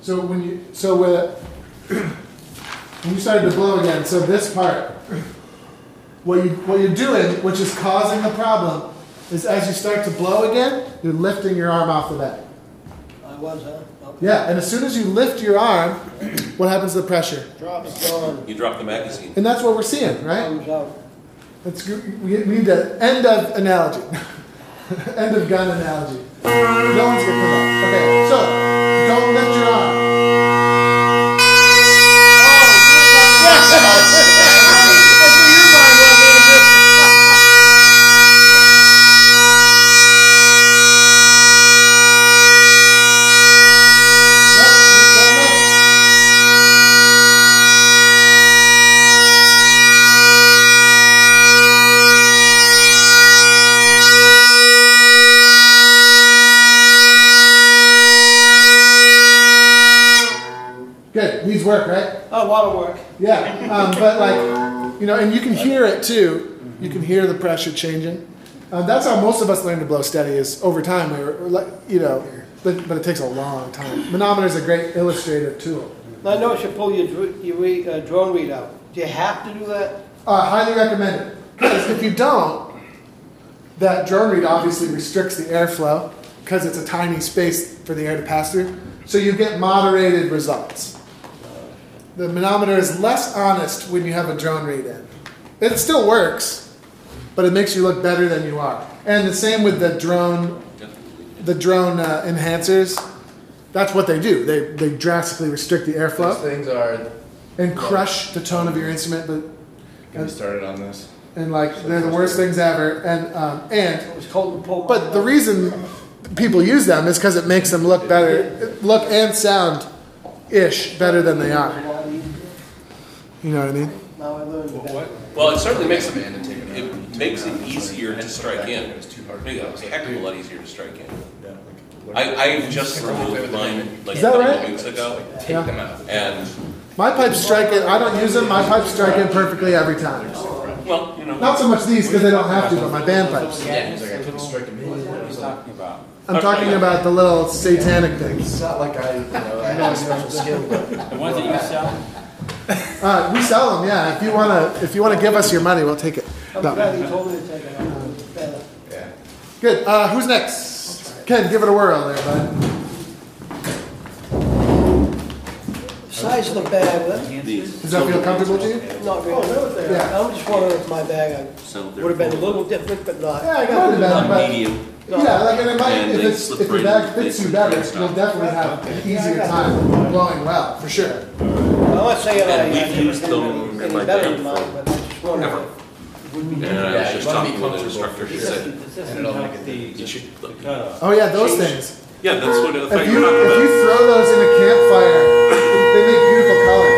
so when you, so with, when you started to blow again, so this part, what you, what you're doing, which is causing the problem, is as you start to blow again, you're lifting your arm off the bag. I was, huh? Okay. Yeah, and as soon as you lift your arm, what happens to the pressure? Drop it gone. You drop the magazine. And that's what we're seeing, right? Comes out. That's good. We we need the end of analogy. end of gun analogy. No one's gonna come up. Okay, so don't lift your arm. Needs work, right? A lot of work. Yeah, um, but like, you know, and you can hear it too. You can hear the pressure changing. Um, that's how most of us learn to blow steady is over time. We were, like, you know, but, but it takes a long time. Manometer is a great illustrative tool. Now, I know you should pull your, dr- your re- uh, drone readout. Do you have to do that? Uh, highly recommend it. Because if you don't, that drone reed obviously restricts the airflow because it's a tiny space for the air to pass through. So you get moderated results. The manometer is less honest when you have a drone reed in. It still works, but it makes you look better than you are. And the same with the drone, the drone uh, enhancers. That's what they do. They, they drastically restrict the Those airflow things are. and crush the tone of your instrument, but Get me started on this. and like they're the worst things ever. And um, and It was cold to pull. but the reason people use them is because it makes them look better, look and sound ish better than they are. You know what I mean? Now I learned What- that. What? Well, it certainly makes Band and it, take it it makes it easier to strike in. It was too hard. Make it a heck of a lot easier to strike in. Yeah, I, I just removed mine like Is a couple right? of weeks ago, Take Yeah. them out. and, My pipes strike it. I don't use them. My pipes strike in perfectly every time. well, you know. Not so much these because they don't have to, but my band pipes. Yeah, he's like, I couldn't strike him. What are you talking about? I'm talking about the little satanic things. It's not like I, you know, I have a special skill, The ones that you sell? Uh, we sell them, yeah. If you wanna, if you wanna give us your money, we'll take it. I'm No. glad you told me to take it out. Better. yeah. Good. Uh, who's next? Ken, give it a whirl there, bud. Size of the bag, that's These. Does that feel comfortable to you? not really. Yeah. I'm just wondering if my bag So I they're would have been a little different, but not. Yeah, I got the bag, but medium. yeah, like and it might, And if they it's slip if your right bag in. fits you They better, slip you'll definitely have an easier time blowing well, for sure. I'm not saying I. Uh, and we've I've never used them any- in my better band than mine, for but I just wondered ever. if- And I was just wanna talking with the instructor, for she said, This doesn't help the, you should, the. Oh yeah, those things. yeah, that's what I thought If you you were talking if you throw those in a campfire, they make beautiful colors.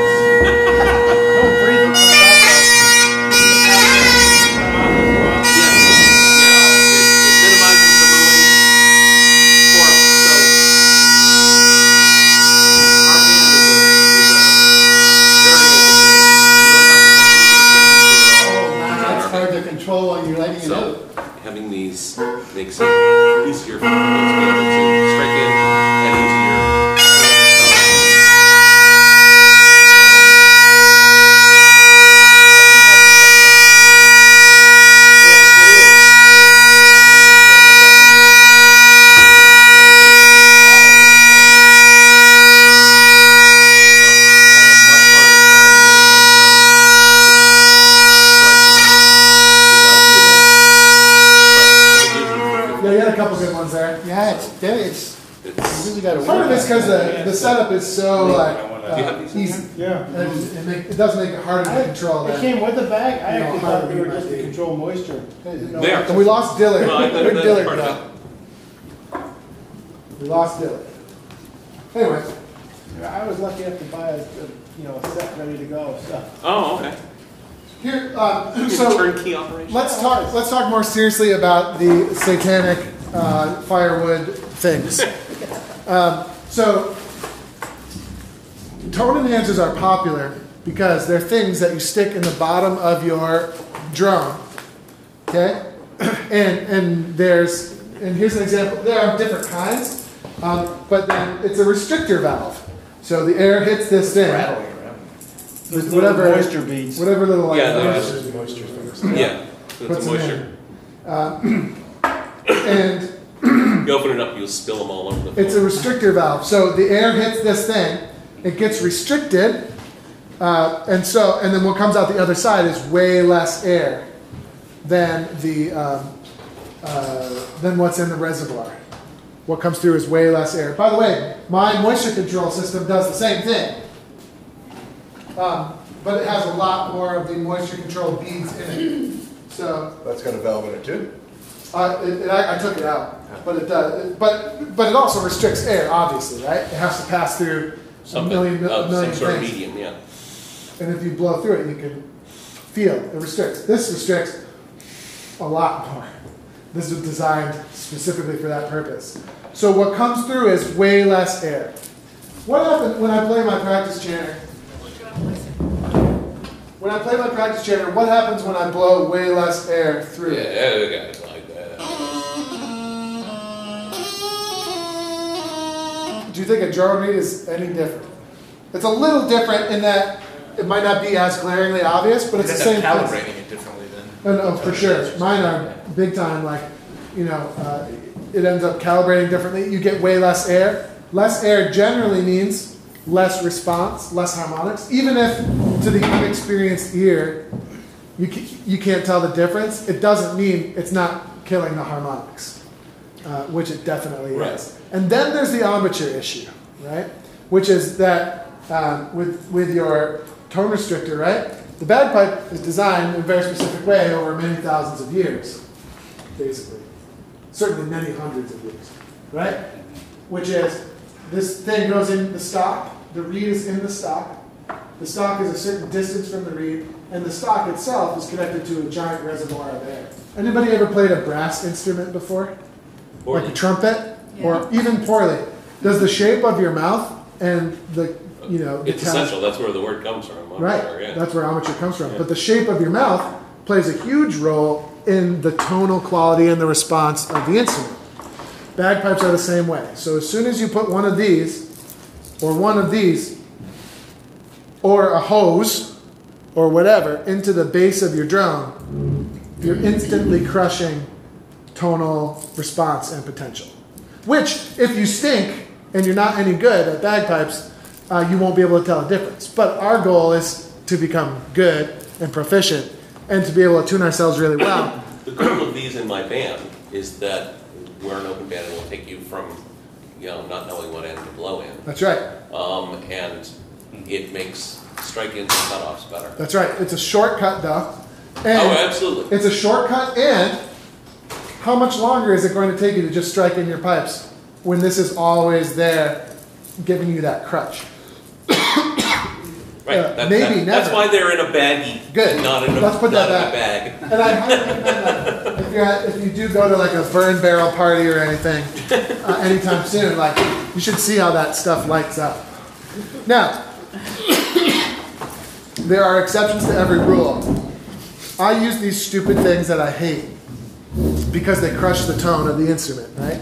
Because the, the setup is so like Do you have uh, these? easy. Yeah. And it, it, make, it does make it harder to control It that. came with the bag, I You know, actually thought they were just to control moisture. No, They are. And we lost Dillard. Well, I- that- Where'd Dillard go? We lost Dillard. Anyway, I was lucky enough to buy a, a, you know, a set ready to go, so. oh, okay. here, uh, so Turnkey operation? let's talk. Let's talk more seriously about the satanic uh, firewood things. um, so, tone enhancers are popular because they're things that you stick in the bottom of your drone. Okay, and and there's and here's an example. There are different kinds, um, but then it's a restrictor valve. So the air hits this thing. Rattling around. with whatever little moisture beads. whatever little like Yeah, they're moisture- just- Moisture things. Yeah, so puts it's a moisture. in. and You open it up, you'll spill them all over the floor. It's a restrictor valve. So the air hits this thing, it gets restricted, uh, and so and then what comes out the other side is way less air than the um, uh, than what's in the reservoir. What comes through is way less air. By the way, my moisture control system does the same thing, um, but it has a lot more of the moisture control beads in it. So That's got a valve in it too? uh, it, it, I, I took it out, but it does. But but it also restricts air, obviously, right? It has to pass through a Something, million, uh, million some sort of medium, yeah. and if you blow through it, you can feel it. Restricts. This restricts a lot more. This was designed specifically for that purpose. So what comes through is way less air. What happens when I play my practice chanter? When I play my practice chanter, what happens when I blow way less air through Yeah, it? guys like Do you think a drone reed is any different? It's a little different in that it might not be as glaringly obvious, but it's the same End up thing. calibrating it differently then. Oh, no, for sure. Mine are big time, like, you know, uh, it ends up calibrating differently. You get way less air. Less air generally means less response, less harmonics. Even if to the inexperienced ear, you, you can't tell the difference, it doesn't mean it's not killing the harmonics, uh, which it definitely Right. is. And then there's the embouchure issue, right? Which is that um, with, with your tone restrictor, right? The bagpipe is designed in a very specific way over many thousands of years, basically. Certainly many hundreds of years, right? Which is this thing goes in the stock, the reed is in the stock, the stock is a certain distance from the reed, and the stock itself is connected to a giant reservoir of air. Anybody ever played a brass instrument before? Like a trumpet? Or even poorly? Does the shape of your mouth and the, you know, the It's essential, that's where the word comes from. I'm Right, sure, yeah. that's where amateur comes from. But the shape of your mouth plays a huge role in the tonal quality and the response of the instrument. Bagpipes are the same way. So as soon as you put one of these, or one of these, or a hose, or whatever, into the base of your drone, you're instantly crushing tonal response and potential. Which, if you stink and you're not any good at bagpipes, uh, you won't be able to tell the difference. But our goal is to become good and proficient and to be able to tune ourselves really well. The goal of these in my band is that we're an open band and we'll take you from, you know, not knowing what end to blow in. That's right. Um, and it makes strike-ins and cutoffs better. That's right. It's a shortcut, though. Oh, And absolutely. it's a shortcut, and how much longer is it going to take you to just strike in your pipes when this is always there giving you that crutch? Right, uh, that- maybe that- That's why they're in a baggie. Good. Not in a, Let's put that in a bag. And I highly recommend that if, you're at, if you do go to like a burn barrel party or anything uh, anytime soon, like you should see how that stuff lights up. Now, there are exceptions to every rule. I use these stupid things that I hate because they crush the tone of the instrument, right?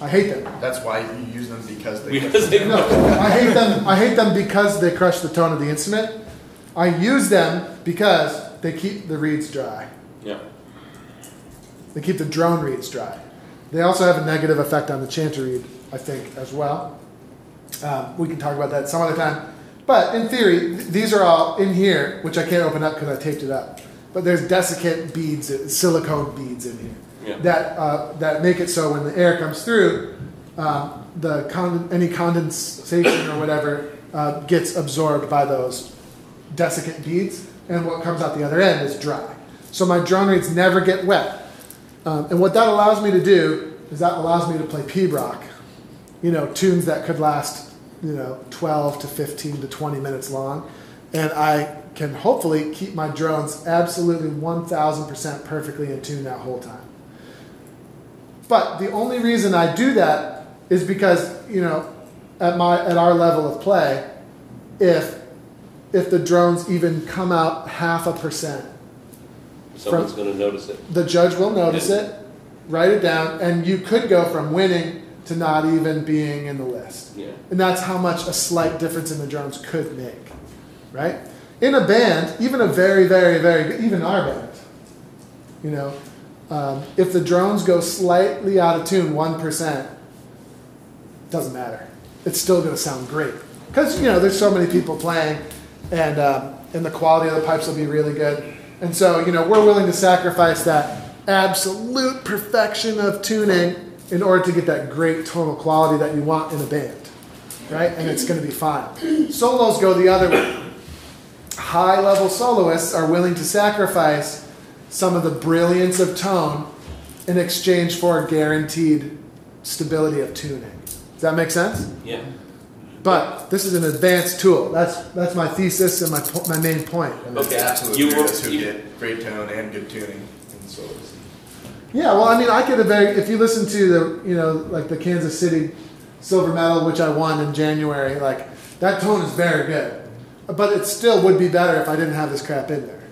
I hate them. That's why you use them because they. Because they, No, I hate them. I hate them because they crush the tone of the instrument. I use them because they keep the reeds dry. yeah. They keep the drone reeds dry. They also have a negative effect on the chanter reed, I think, as well. Um, we can talk about that some other time. But in theory, th- these are all in here, which I can't open up because I taped it up. But there's desiccant beads, uh, silicone beads in here Yeah. that uh, that make it so when the air comes through, um, the con- any condensation or whatever uh, gets absorbed by those desiccant beads, and what comes out the other end is dry. So my drone reeds never get wet. Um, and what that allows me to do is that allows me to play pibroch, you know, tunes that could last, you know, 12 to 15 to 20 minutes long. And I can hopefully keep my drones absolutely 1000% perfectly in tune that whole time. But the only reason I do that is because, you know, at my at our level of play, if if the drones even come out half a percent Someone's gonna notice it. the judge will notice it, write it down, and you could go from winning to not even being in the list. Yeah. And that's how much a slight difference in the drones could make, right? In a band, even a very, very, very even our band, you know, um, if the drones go slightly out of tune, one percent, doesn't matter. It's still going to sound great because you know there's so many people playing, and um, and the quality of the pipes will be really good. And so you know we're willing to sacrifice that absolute perfection of tuning in order to get that great tonal quality that you want in a band, right? And it's going to be fine. Solos go the other way. High level soloists are willing to sacrifice some of the brilliance of tone in exchange for guaranteed stability of tuning. Does that make sense? Yeah. But this is an advanced tool. That's that's my thesis and my po- my main point. Okay, absolute you were- weirdos who you- get great tone and good tuning in solos. Yeah, well, I mean, I could have very if you listen to the you know like the Kansas City silver medal, which I won in January. Like that tone is very good, but it still would be better if I didn't have this crap in there.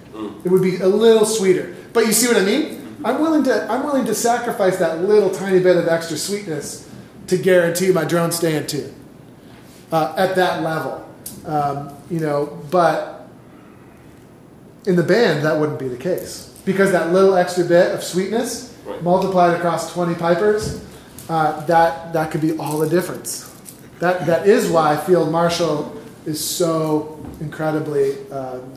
It would be a little sweeter. But you see what I mean? I'm willing to I'm willing to sacrifice that little tiny bit of extra sweetness to guarantee my drone stay in tune uh, at that level. Um, you know, but in the band that wouldn't be the case because that little extra bit of sweetness Right. multiplied across 20 pipers, uh, that that could be all the difference. That that is why Field Marshal is so incredibly um,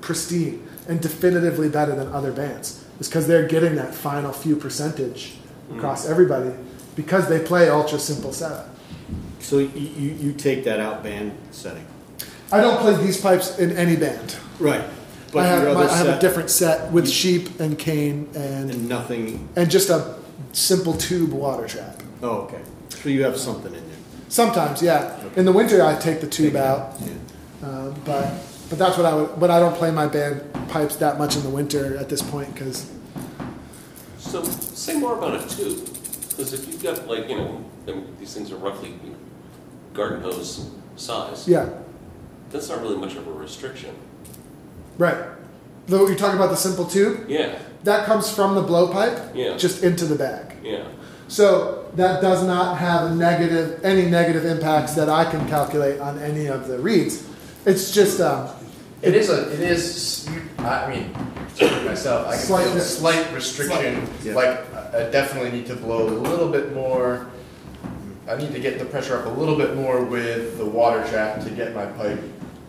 pristine and definitively better than other bands. Is because they're getting that final few percentage across everybody because they play ultra simple setup. So you, you, you take that out band setting? I don't play these pipes in any band. Right. But I have, my, I have a different set with sheep and cane and and nothing, and just a simple tube water trap. oh, okay. So you have something in? Sometimes, yeah. In the winter, I take the tube out, Yeah. um, but but that's what I would. But I don't play my band pipes that much in the winter at this point because So say more about a tube, because if you've got like, you know, these things are roughly you know, garden hose size, yeah, that's not really much of a restriction. right. Though you're talking about the simple tube, Yeah, that comes from the blowpipe, Yeah. just into the bag. yeah. So that does not have a negative, any negative impacts that I can calculate on any of the reeds. It's just, um, It is a, it is, I mean, myself, I can Slight- feel a slight restriction, Yeah. like, I I definitely need to blow a little bit more. I need to get the pressure up a little bit more with the water trap to get my pipe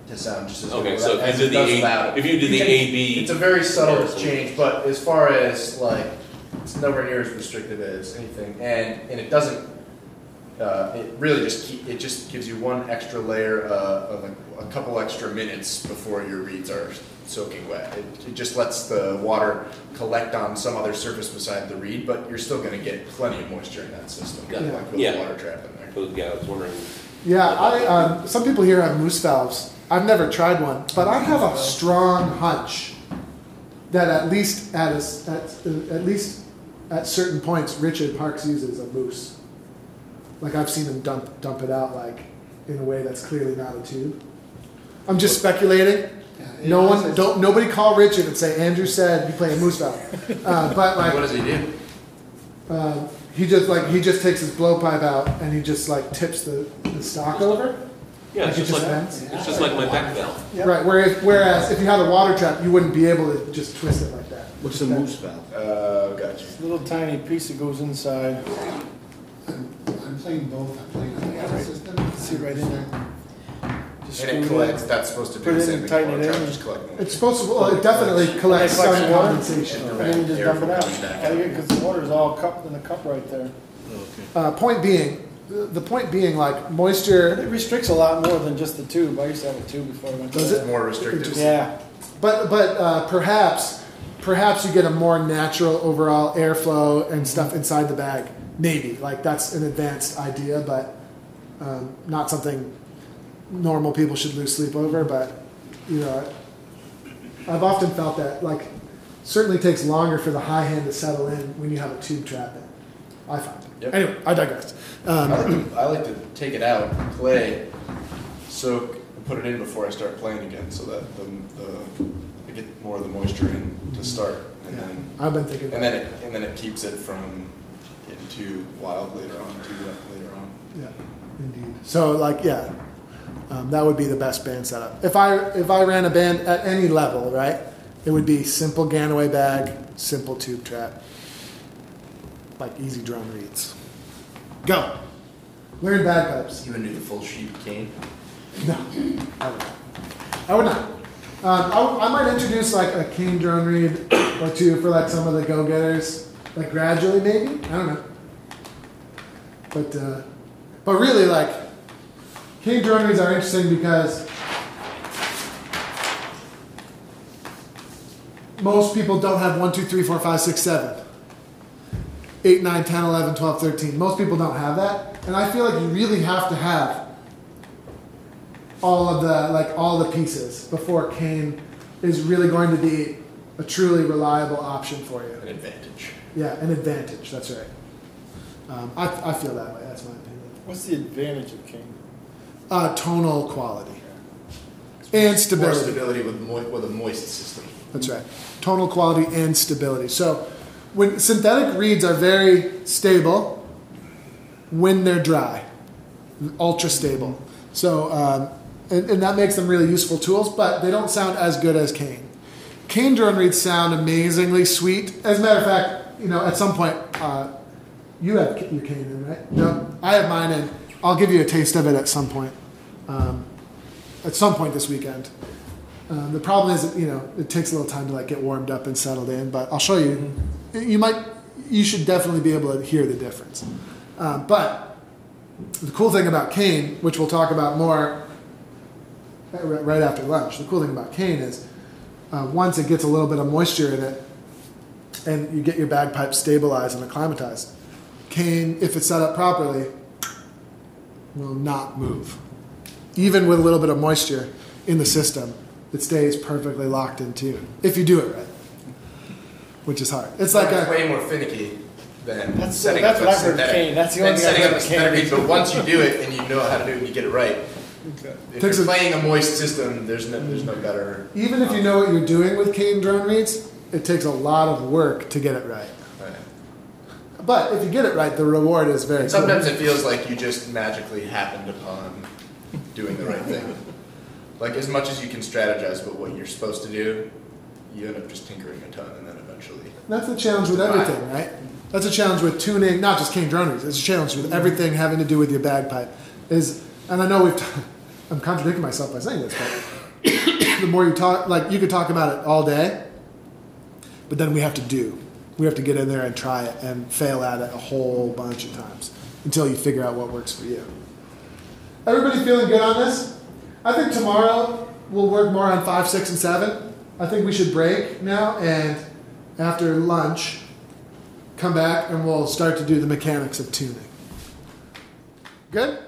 to sound just as good Okay, as so if you did the A- if you did the can- AB It's a very subtle comparison. change, but as far as like, it's nowhere near as restrictive as anything, and, and it doesn't, uh, it really just keep, it just gives you one extra layer, uh, of a, a couple extra minutes before your reeds are soaking wet. It, it just lets the water collect on some other surface beside the reed, but you're still gonna get plenty of moisture in that system, Got it. like with Yeah. the water trap in there. Yeah, I was wondering, yeah, I, um, some people here have moose valves. I've never tried one, but I have a strong hunch that at least at, a s at, uh, at least at certain points, Richard Parkes uses a moose. Like I've seen him dump, dump it out like in a way that's clearly not a tube. I'm just speculating. Yeah, No one, is- don't nobody call Richard and say Andrew said you play a moose valve. Uh, but like, What does he do? uh, he just like he just takes his blowpipe out and he just like tips the, the stock over. yeah, it's Like it just just like, bends? it's just like my back valve. Yep. Right. Whereas, whereas if you had a water trap, you wouldn't be able to just twist it like that. What's a moose valve? Uh, gotcha. Little tiny piece that goes inside. I'm I'm playing both, I'm playing on the other system. See right in there. Just And it screw collects, that. that's supposed to do Put the it in same and thing. tighten water it trap, in. just collect It's supposed to. Well, it definitely collects Collects some water. condensation. And then you just Air dump it from out. coming back Gotta out. get, cause the water's all cupped in the cup right there. Okay. Uh, point being, the the point being, like But moisture. it restricts a lot more than just the tube. I used to have a tube before I went to Does that. More restrictive. Yeah. But but uh, perhaps perhaps you get a more natural overall airflow and stuff inside the bag. Maybe like that's an advanced idea, but um, not something normal people should lose sleep over. But you know, I've often felt that like certainly takes longer for the high hand to settle in when you have a tube trap in. I find. Yep. Anyway, I digress. Um, I like, to, I like to take it out, play, soak, put it in before I start playing again, so that the, the I get more of the moisture in to start, and yeah, then I've been thinking. and then it and then it keeps it from getting too wild later on, too wet later on. Yeah, indeed. So like, yeah, um, that would be the best band setup. If I if I ran a band at any level, right, it would be simple Gannaway bag, simple tube trap, like easy drum reeds. Go. Learn bagpipes. You would do the full sheep cane. No, I would not. I would not. Um, I, I might introduce like a cane drone reed or two for like some of the go-getters, like gradually maybe. I don't know. But uh, but really like cane drone reeds are interesting because most people don't have 1, 2, 3, 4, 5, 6, 7. 8, 9, 10, 11, 12, 13. Most people don't have that. And I feel like you really have to have all of the like all the pieces before cane is really going to be a truly reliable option for you. An advantage. Yeah, an advantage. That's right. Um, I, I feel that way. That's my opinion. What's the advantage of cane? Uh, tonal quality and stability. More stability. stability with mo- with a moist system. That's right. Tonal quality and stability. So when synthetic reeds are very stable when they're dry, ultra stable. So um, and, and that makes them really useful tools, but they don't sound as good as cane. Cane drone reeds sound amazingly sweet. As a matter of fact, you know, at some point, uh, you have your cane in, right? No, I have mine in. I'll give you a taste of it at some point. Um, at some point this weekend. Um, the problem is, you know, it takes a little time to like get warmed up and settled in. But I'll show you. You might, you should definitely be able to hear the difference. Um, but the cool thing about cane, which we'll talk about more uh, right after lunch, the cool thing about cane is uh, once it gets a little bit of moisture in it, and you get your bagpipe stabilized and acclimatized, cane, if it's set up properly, will not move. Even with a little bit of moisture in the system, it stays perfectly locked in tune if you do it right, which is hard. It's like it's a way more finicky than That's- setting that's up what a I've heard synthetic. cane. That's the only thing I've setting up heard a synthetic cane. But once you do it and you know how to do it and you get it right, if Takes you're a- playing a moist system, there's no there's no better. even if you know what you're doing with cane drone reeds, it takes a lot of work to get it right. Right. But if you get it right, the reward is very. Sometimes it feels like you just magically happened upon doing the right thing. Like as much as you can strategize about what you're supposed to do, you end up just tinkering a ton, and then eventually. That's the challenge with everything, right? That's a challenge with tuning, not just cane drone reeds. It's a challenge with everything having to do with your bagpipe. Is and I know we've. T- I'm contradicting myself by saying this, but the more you talk, like you could talk about it all day, but then we have to do. We have to get in there and try it and fail at it a whole bunch of times until you figure out what works for you. Everybody feeling good on this? I think tomorrow we'll work more on five, six, and seven. I think we should break now and after lunch come back and we'll start to do the mechanics of tuning. Good?